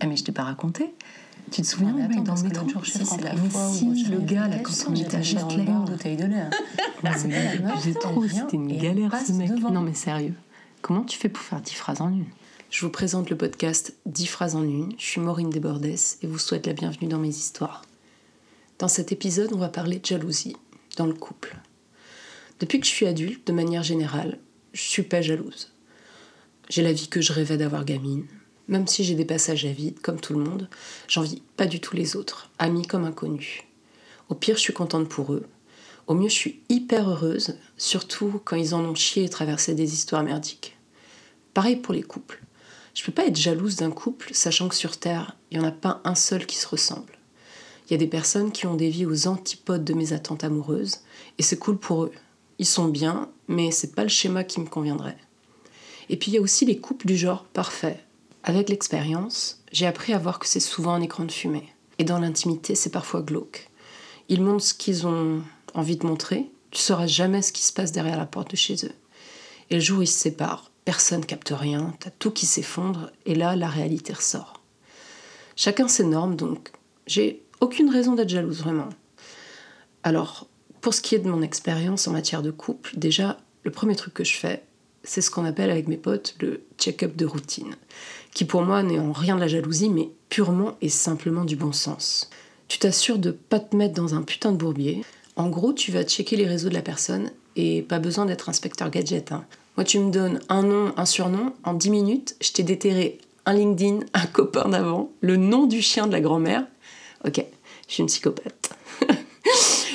Ah, mais je t'ai pas raconté. Tu te souviens, Ah, attends, dans le métro sais, c'est la si, fois où le gars, là, quand on était à bonne bouteille de lait. Meuf, J'ai trop, c'était une galère ce mec. devant. Non mais sérieux, comment tu fais pour faire 10 phrases en une? Je vous présente le podcast 10 phrases en une. Je suis Maureen Desbordes et vous souhaite la bienvenue dans mes histoires. Dans cet épisode, on va parler de jalousie dans le couple. Depuis que je suis adulte, de manière générale, je suis pas jalouse. J'ai la vie que je rêvais d'avoir gamine. Même si j'ai des passages à vide, comme tout le monde, j'envie pas du tout les autres, amis comme inconnus. Au pire, je suis contente pour eux. Au mieux, je suis hyper heureuse, surtout quand ils en ont chié et traversé des histoires merdiques. Pareil pour les couples. Je peux pas être jalouse d'un couple, sachant que sur Terre, il y en a pas un seul qui se ressemble. Il y a des personnes qui ont des vies aux antipodes de mes attentes amoureuses, et c'est cool pour eux. Ils sont bien, mais c'est pas le schéma qui me conviendrait. Et puis il y a aussi les couples du genre parfait. Avec l'expérience, j'ai appris à voir que c'est souvent un écran de fumée. Et dans l'intimité, c'est parfois glauque. Ils montrent ce qu'ils ont envie de montrer, tu sauras jamais ce qui se passe derrière la porte de chez eux. Et le jour où ils se séparent, personne capte rien, t'as tout qui s'effondre, et là, la réalité ressort. Chacun ses normes, donc j'ai aucune raison d'être jalouse, vraiment. Alors, pour ce qui est de mon expérience en matière de couple, déjà, le premier truc que je fais, c'est ce qu'on appelle avec mes potes le check-up de routine, qui pour moi n'est en rien de la jalousie, mais purement et simplement du bon sens. Tu t'assures de pas te mettre dans un putain de bourbier. En gros, tu vas checker les réseaux de la personne et pas besoin d'être inspecteur gadget. hein. Moi, tu me donnes un nom, un surnom, en 10 minutes, je t'ai déterré un LinkedIn, un copain d'avant, le nom du chien de la grand-mère. Ok, je suis une psychopathe.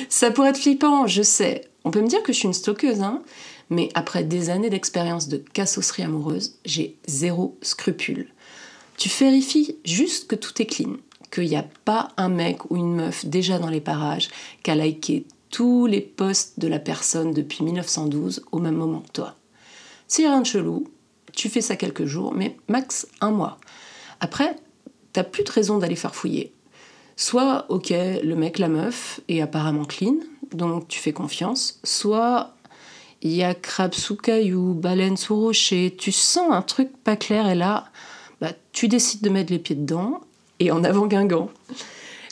Ça pourrait être flippant, je sais. On peut me dire que je suis une stockeuse, hein. Mais après des années d'expérience de cassosserie amoureuse, j'ai zéro scrupule. Tu vérifies juste que tout est clean, qu'il n'y a pas un mec ou une meuf déjà dans les parages qui a liké tous les posts de la personne depuis 1912 au même moment que toi. S'il n'y a rien de chelou, tu fais ça quelques jours, mais max un mois. Après, t'as plus de raison d'aller faire fouiller. Soit, ok, le mec, la meuf est apparemment clean, donc tu fais confiance. Soit, il y a crabe sous caillou, baleine sous rocher, tu sens un truc pas clair et là, bah, tu décides de mettre les pieds dedans et en avant Guingamp.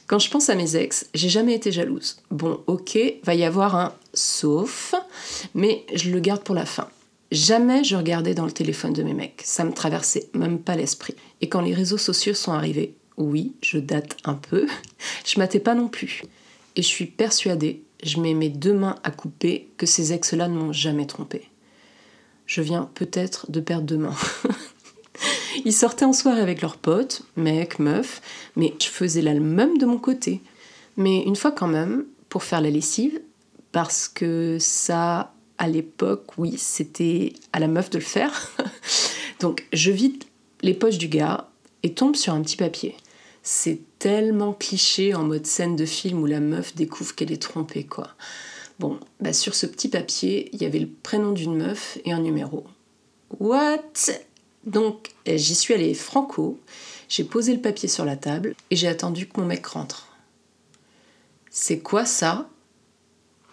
Quand je pense à mes ex, j'ai jamais été jalouse. Bon, ok, va y avoir un sauf, mais je le garde pour la fin. Jamais je regardais dans le téléphone de mes mecs, ça me traversait même pas l'esprit. Et quand les réseaux sociaux sont arrivés, oui, je date un peu, je m'attais pas non plus. Et je suis persuadée, je mets mes deux mains à couper, que ces ex-là ne m'ont jamais trompée. Je viens peut-être de perdre deux mains. Ils sortaient en soirée avec leurs potes, mecs, meufs, mais je faisais la même de mon côté. Mais une fois quand même, pour faire la lessive, parce que ça, à l'époque, oui, c'était à la meuf de le faire. Donc je vide les poches du gars et tombe sur un petit papier. C'est tellement cliché en mode scène de film où la meuf découvre qu'elle est trompée, quoi. Bon, bah sur ce petit papier, il y avait le prénom d'une meuf et un numéro. What? Donc eh, j'y suis allée franco, j'ai posé le papier sur la table et j'ai attendu que mon mec rentre. C'est quoi ça?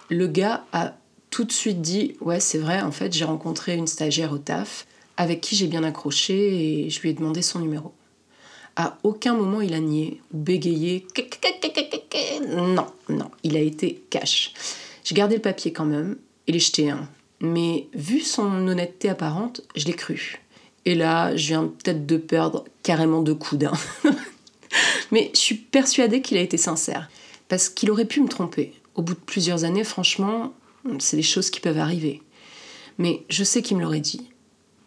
Le gars a tout de suite dit Ouais, c'est vrai, en fait, j'ai rencontré une stagiaire au taf avec qui j'ai bien accroché et je lui ai demandé son numéro. À aucun moment il a nié ou bégayé. Non, non, il a été cash. J'ai gardé le papier quand même et l'ai jeté un. Mais vu son honnêteté apparente, je l'ai cru. Et là, je viens peut-être de perdre carrément deux coups d'un. Mais je suis persuadée qu'il a été sincère. Parce qu'il aurait pu me tromper. Au bout de plusieurs années, franchement, c'est des choses qui peuvent arriver. Mais je sais qu'il me l'aurait dit.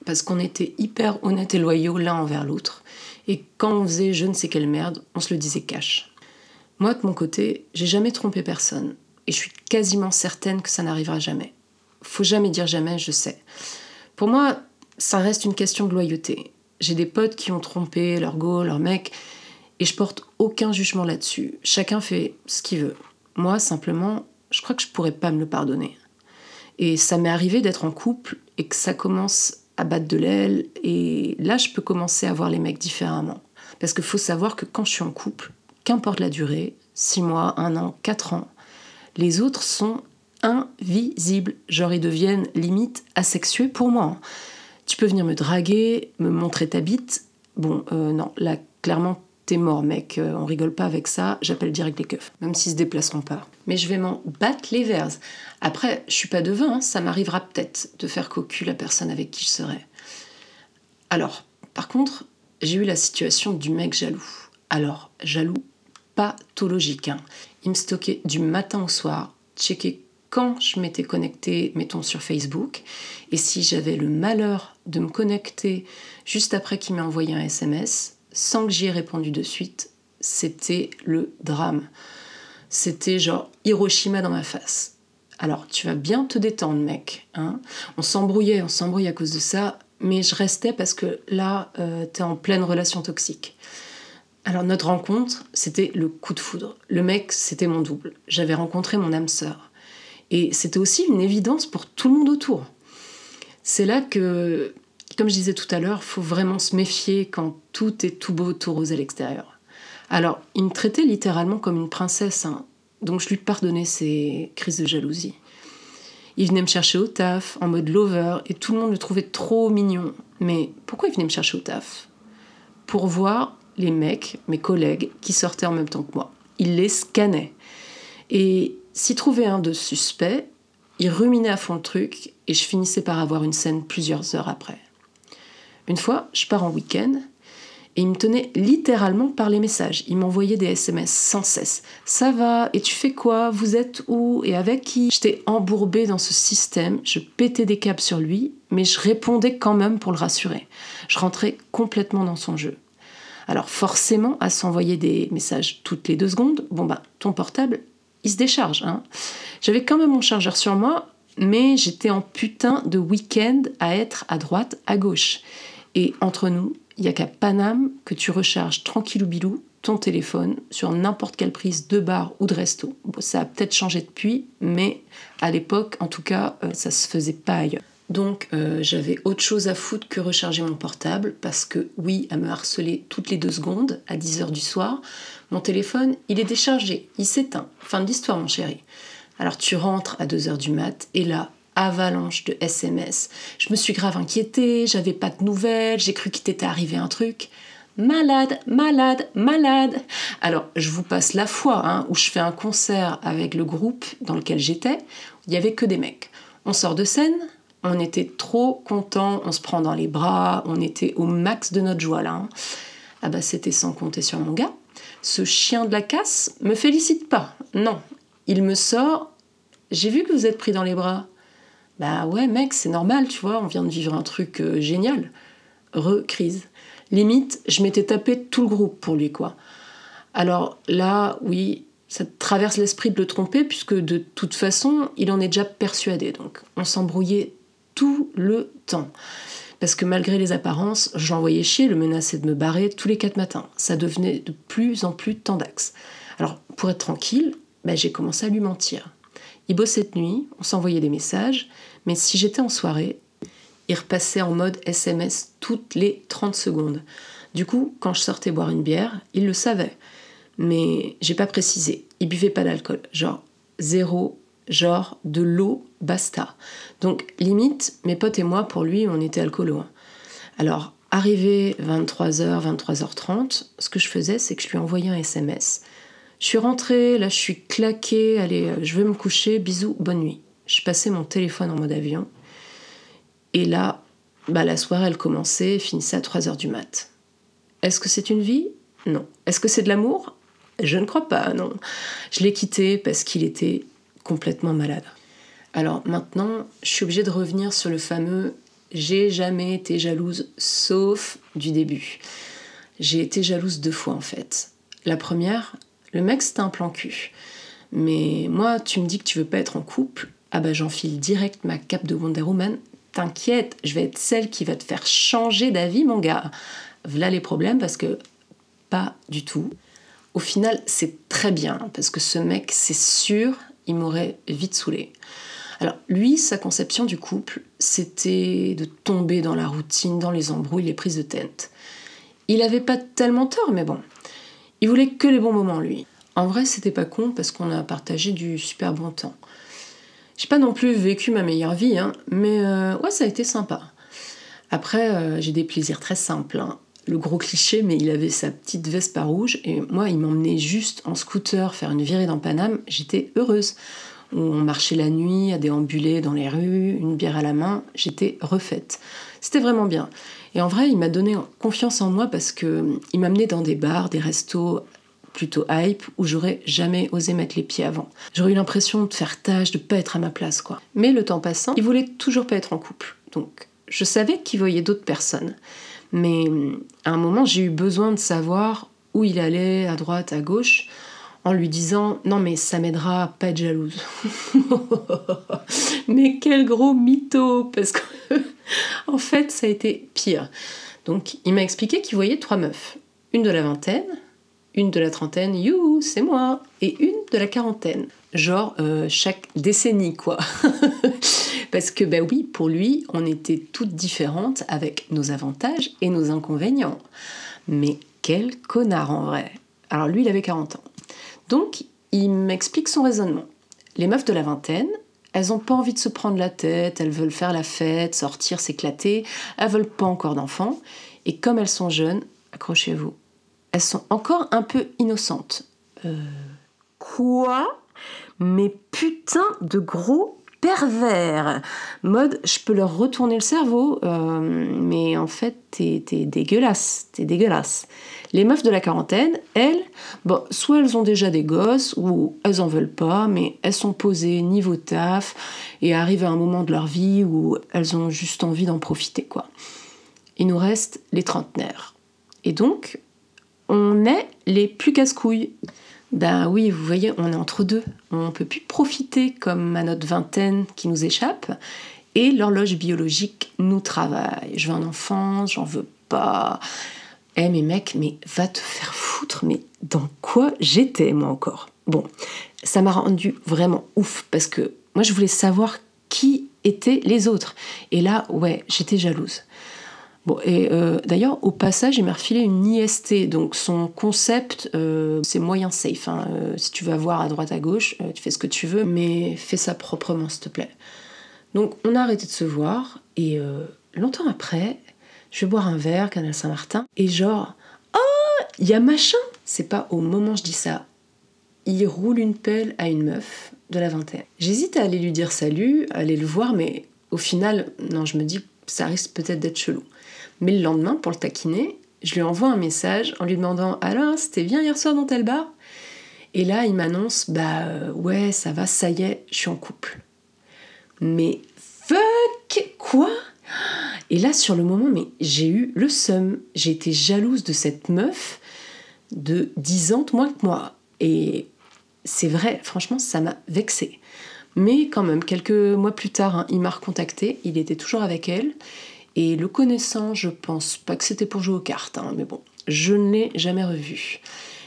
Parce qu'on était hyper honnêtes et loyaux l'un envers l'autre. Et quand on faisait je ne sais quelle merde, on se le disait cash. Moi, de mon côté, j'ai jamais trompé personne. Et je suis quasiment certaine que ça n'arrivera jamais. Faut jamais dire jamais, je sais. Pour moi, ça reste une question de loyauté. J'ai des potes qui ont trompé leur go, leur mec, et je porte aucun jugement là-dessus. Chacun fait ce qu'il veut. Moi, simplement, je crois que je pourrais pas me le pardonner. Et ça m'est arrivé d'être en couple et que ça commence à battre de l'aile, et là, je peux commencer à voir les mecs différemment. Parce qu'il faut savoir que quand je suis en couple, qu'importe la durée, 6 mois, 1 an, 4 ans, les autres sont invisibles. Genre, ils deviennent limite asexués pour moi. Tu peux venir me draguer, me montrer ta bite. Bon, euh, non, la clairement, t'es mort, mec. Euh, on rigole pas avec ça. J'appelle direct les keufs, même s'ils se déplaceront pas. Mais je vais m'en battre les verres. Après, je suis pas devin, hein. ça m'arrivera peut-être de faire cocu la personne avec qui je serai. Alors, par contre, j'ai eu la situation du mec jaloux. Alors, jaloux pathologique. Hein. Il me stockait du matin au soir, checker quand je m'étais connectée, mettons sur Facebook, et si j'avais le malheur de me connecter juste après qu'il m'ait envoyé un SMS, sans que j'y ai répondu de suite, c'était le drame. C'était genre Hiroshima dans ma face. Alors, tu vas bien te détendre, mec. Hein? On s'embrouillait, on s'embrouille à cause de ça, mais je restais parce que là, euh, t'es en pleine relation toxique. Alors notre rencontre, c'était le coup de foudre. Le mec, c'était mon double. J'avais rencontré mon âme sœur. Et c'était aussi une évidence pour tout le monde autour. C'est là que, comme je disais tout à l'heure, faut vraiment se méfier quand tout est tout beau, tout rose à l'extérieur. Alors, il me traitait littéralement comme une princesse, hein. donc je lui pardonnais ses crises de jalousie. Il venait me chercher au taf, en mode lover, et tout le monde le trouvait trop mignon. Mais pourquoi il venait me chercher au taf? Pour voir les mecs, mes collègues, qui sortaient en même temps que moi. Il les scannait. Et s'il trouvait un de suspect, il ruminait à fond le truc et je finissais par avoir une scène plusieurs heures après. Une fois, je pars en week-end et il me tenait littéralement par les messages. Il m'envoyait des SMS sans cesse. Ça va Et tu fais quoi? Vous êtes où? Et avec qui J'étais embourbée dans ce système, je pétais des câbles sur lui, mais je répondais quand même pour le rassurer. Je rentrais complètement dans son jeu. Alors forcément, à s'envoyer des messages toutes les deux secondes, bon bah ton portable, il se décharge. Hein. J'avais quand même mon chargeur sur moi, mais j'étais en putain de week-end à être à droite, à gauche. Et entre nous, il n'y a qu'à Paname que tu recharges tranquillou bilou ton téléphone sur n'importe quelle prise de bar ou de resto. ça a peut-être changé depuis, mais à l'époque, en tout cas, euh, ça se faisait pas ailleurs. Donc euh, j'avais autre chose à foutre que recharger mon portable parce que oui, à me harceler toutes les deux secondes à 10h du soir, mon téléphone, il est déchargé, il s'éteint. Fin de l'histoire mon chéri. Alors tu rentres à 2h du mat et là, avalanche de SMS. Je me suis grave inquiétée, j'avais pas de nouvelles, j'ai cru qu'il t'était arrivé un truc. Malade, malade, malade. Alors, je vous passe la fois hein, où je fais un concert avec le groupe dans lequel j'étais. Il y avait que des mecs. On sort de scène, on était trop contents, on se prend dans les bras, on était au max de notre joie là. Hein. Ah bah c'était sans compter sur mon gars. Ce chien de la casse me félicite pas. Non, il me sort. J'ai vu que vous êtes pris dans les bras. Bah ouais mec, c'est normal, tu vois, on vient de vivre un truc euh, génial. Re-crise. Limite, je m'étais tapé tout le groupe pour lui quoi. Alors là, oui, ça traverse l'esprit de le tromper puisque de toute façon, il en est déjà persuadé. Donc on s'embrouillait tout le temps. Parce que malgré les apparences, j'envoyais chier, le menaçait de me barrer tous les quatre matins. Ça devenait de plus en plus tendax. Alors, pour être tranquille, ben, j'ai commencé à lui mentir. Il bossait de nuit, on s'envoyait des messages, mais si j'étais en soirée, il repassait en mode SMS toutes les 30 secondes. Du coup, quand je sortais boire une bière, il le savait. Mais j'ai pas précisé. Il buvait pas d'alcool. Genre zéro genre de l'eau, basta. Donc limite, mes potes et moi, pour lui, on était alcoolo. Hein. Alors, arrivé 23h, 23h30, ce que je faisais, c'est que je lui envoyais un SMS. Je suis rentrée, là je suis claquée, allez, euh, je vais me coucher, bisous, bonne nuit. Je passais mon téléphone en mode avion. Et là, bah, la soirée, elle commençait, finissait à 3h du mat. Est-ce que c'est une vie? Non. Est-ce que c'est de l'amour? Je ne crois pas, non. Je l'ai quitté parce qu'il était complètement malade. Alors maintenant, je suis obligée de revenir sur le fameux j'ai jamais été jalouse sauf du début. J'ai été jalouse deux fois en fait. La première, le mec c'était un plan cul. Mais moi, tu me dis que tu veux pas être en couple, ah bah j'enfile direct ma cape de Wonder Woman. T'inquiète, je vais être celle qui va te faire changer d'avis, mon gars. Voilà les problèmes parce que pas du tout. Au final, c'est très bien parce que ce mec, c'est sûr, il m'aurait vite saoulé. Alors lui, sa conception du couple, c'était de tomber dans la routine, dans les embrouilles, les prises de tête. Il avait pas tellement tort, mais bon. Il voulait que les bons moments, lui. En vrai, c'était pas con parce qu'on a partagé du super bon temps. J'ai pas non plus vécu ma meilleure vie, hein, mais euh, ouais, ça a été sympa. Après, euh, j'ai des plaisirs très simples. Hein. le gros cliché, mais il avait sa petite veste pas rouge. Et moi, il m'emmenait juste en scooter faire une virée dans Paname. J'étais heureuse. On marchait la nuit à déambuler dans les rues, une bière à la main. J'étais refaite. C'était vraiment bien. Et en vrai, il m'a donné confiance en moi parce que il m'amenait dans des bars, des restos plutôt hype où j'aurais jamais osé mettre les pieds avant. J'aurais eu l'impression de faire tâche, de pas être à ma place quoi. Mais le temps passant, il voulait toujours pas être en couple. Donc je savais qu'il voyait d'autres personnes. Mais à un moment, j'ai eu besoin de savoir où il allait, à droite, à gauche, en lui disant non mais ça m'aidera pas être jalouse. mais quel gros mytho parce que en fait ça a été pire. Donc il m'a expliqué qu'il voyait trois meufs, une de la vingtaine, une de la trentaine, you, c'est moi, et une de la quarantaine. Genre euh, chaque décennie, quoi. Parce que, ben oui, pour lui, on était toutes différentes avec nos avantages et nos inconvénients. Mais quel connard en vrai. Alors lui, il avait 40 ans. Donc, il m'explique son raisonnement. Les meufs de la vingtaine, elles n'ont pas envie de se prendre la tête, elles veulent faire la fête, sortir, s'éclater, elles veulent pas encore d'enfants. Et comme elles sont jeunes, accrochez-vous, elles sont encore un peu innocentes. Euh, quoi? Mais putain de gros pervers Mode, je peux leur retourner le cerveau, euh, mais en fait, t'es, dégueulasse, t'es dégueulasse. Les meufs de la quarantaine, elles, soit elles ont déjà des gosses, ou elles en veulent pas, mais elles sont posées niveau taf, et arrivent à un moment de leur vie où elles ont juste envie d'en profiter, quoi. Il nous reste les trentenaires. Et donc, on est les plus casse-couilles. Ben oui, vous voyez, on est entre deux. On peut plus profiter comme à notre vingtaine qui nous échappe. Et l'horloge biologique nous travaille. Je veux un enfant, j'en veux pas. Eh mais mec, mais va te faire foutre, mais dans quoi j'étais moi encore? Bon, ça m'a rendu vraiment ouf parce que moi je voulais savoir qui étaient les autres. Et là, ouais, j'étais jalouse. Bon, et euh, d'ailleurs, au passage, il m'a refilé une IST. Donc, son concept, euh, c'est moyen safe. Hein. Euh, si tu vas voir à droite, à gauche, tu fais ce que tu veux, mais fais ça proprement, s'il te plaît. Donc, on a arrêté de se voir, et longtemps après, je vais boire un verre, Canal Saint-Martin, et genre, oh, il y a machin C'est pas au moment je dis ça. Il roule une pelle à une meuf de la vingtaine. J'hésite à aller lui dire salut, à aller le voir, mais au final, non, je me dis, ça risque peut-être d'être chelou. Mais le lendemain, pour le taquiner, je lui envoie un message en lui demandant Alors, c'était bien hier soir dans tel bar? Et là, il m'annonce Bah euh, ouais, ça va, ça y est, je suis en couple. Mais fuck Quoi? Et là, sur le moment, mais j'ai eu le seum. J'ai été jalouse de cette meuf de 10 ans de moins que moi. Et c'est vrai, franchement, ça m'a vexée. Mais quand même, quelques mois plus tard, hein, il m'a recontacté, il était toujours avec elle. Et le connaissant, je pense pas que c'était pour jouer aux cartes, hein, mais bon, je ne l'ai jamais revu.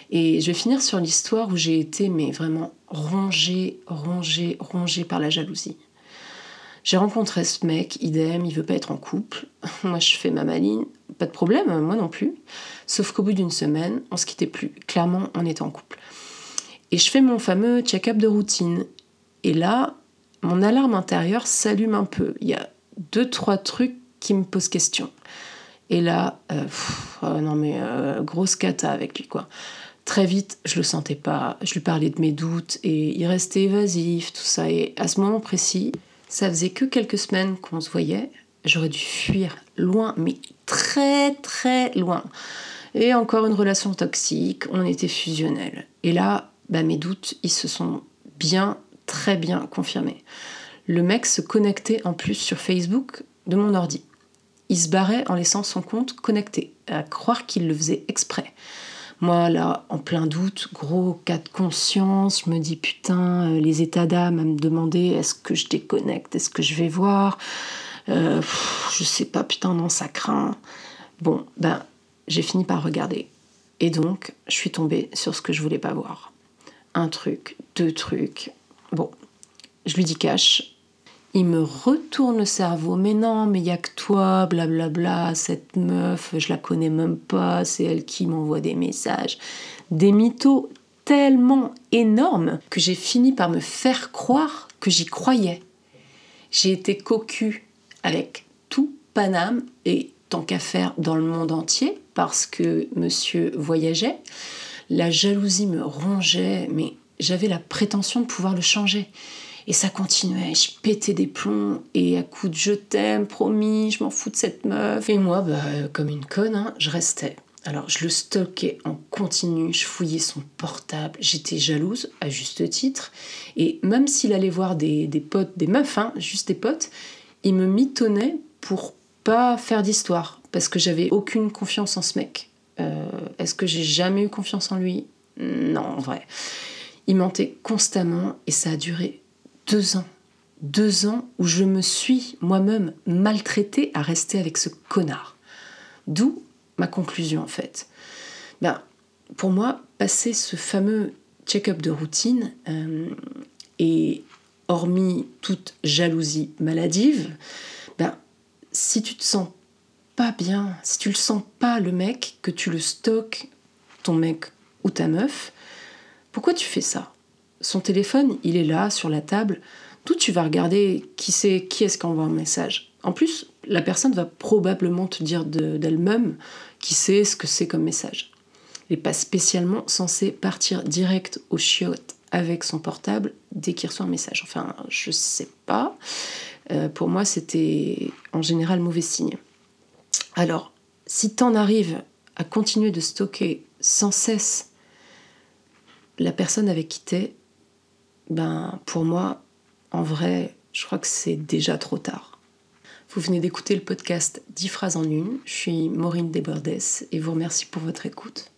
Et je vais finir sur l'histoire où j'ai été, mais vraiment rongée, rongée, rongée par la jalousie. J'ai rencontré ce mec, idem, il veut pas être en couple. Moi, je fais ma maline, pas de problème, moi non plus. Sauf qu'au bout d'une semaine, on se quittait plus. Clairement, on était en couple. Et je fais mon fameux check-up de routine. Et là, mon alarme intérieure s'allume un peu. Il y a deux, trois trucs qui me pose question. Et là, euh, oh non mais euh, grosse cata avec lui quoi. Très vite, je le sentais pas. Je lui parlais de mes doutes et il restait évasif, tout ça. Et à ce moment précis, ça faisait que quelques semaines qu'on se voyait. J'aurais dû fuir loin, mais très très loin. Et encore une relation toxique, on était fusionnels. Et là, bah, mes doutes, ils se sont bien, très bien confirmés. Le mec se connectait en plus sur Facebook de mon ordi. Il se barrait en laissant son compte connecté, à croire qu'il le faisait exprès. Moi, là, en plein doute, gros cas de conscience, je me dis putain, euh, les états d'âme à me demander est-ce que je déconnecte, est-ce que je vais voir euh, Je sais pas, putain, non, ça craint. Bon, ben, j'ai fini par regarder. Et donc, je suis tombée sur ce que je voulais pas voir. Un truc, deux trucs. Bon, je lui dis cash, il me retourne le cerveau. Mais non, mais il y a que toi, blablabla, bla bla, cette meuf, je la connais même pas, c'est elle qui m'envoie des messages. Des mythos tellement énormes que j'ai fini par me faire croire que j'y croyais. J'ai été cocu avec tout Paname et tant qu'à faire dans le monde entier, parce que monsieur voyageait. La jalousie me rongeait, mais j'avais la prétention de pouvoir le changer. Et ça continuait, je pétais des plombs, et à coup de je t'aime, promis, je m'en fous de cette meuf. Et moi, bah, comme une conne, hein, je restais. Alors je le stockais en continu, je fouillais son portable, j'étais jalouse, à juste titre. Et même s'il allait voir des, potes, des meufs, hein, juste des potes, il me mitonnait pour pas faire d'histoire, parce que j'avais aucune confiance en ce mec. Euh, est-ce que j'ai jamais eu confiance en lui? Non, en vrai. Il mentait constamment et ça a duré deux ans. Deux ans où je me suis moi-même maltraitée à rester avec ce connard. D'où ma conclusion en fait. Ben, pour moi, passer ce fameux check-up de routine, euh, et hormis toute jalousie maladive, ben, si tu te sens pas bien, si tu le sens pas le mec, que tu le stockes, ton mec ou ta meuf, pourquoi tu fais ça? Son téléphone, il est là, sur la table, d'où tu vas regarder qui c'est, qui est-ce qui envoie un message. En plus, la personne va probablement te dire d'elle-même qui sait ce que c'est comme message. Il n'est pas spécialement censé partir direct au chiottes avec son portable dès qu'il reçoit un message. Enfin, je sais pas. Euh, pour moi, c'était en général mauvais signe. Alors, si tu en arrives à continuer de stocker sans cesse la personne avec qui t'es, ben pour moi, en vrai, je crois que c'est déjà trop tard. Vous venez d'écouter le podcast 10 phrases en une. Je suis Maureen Desbordes et vous remercie pour votre écoute.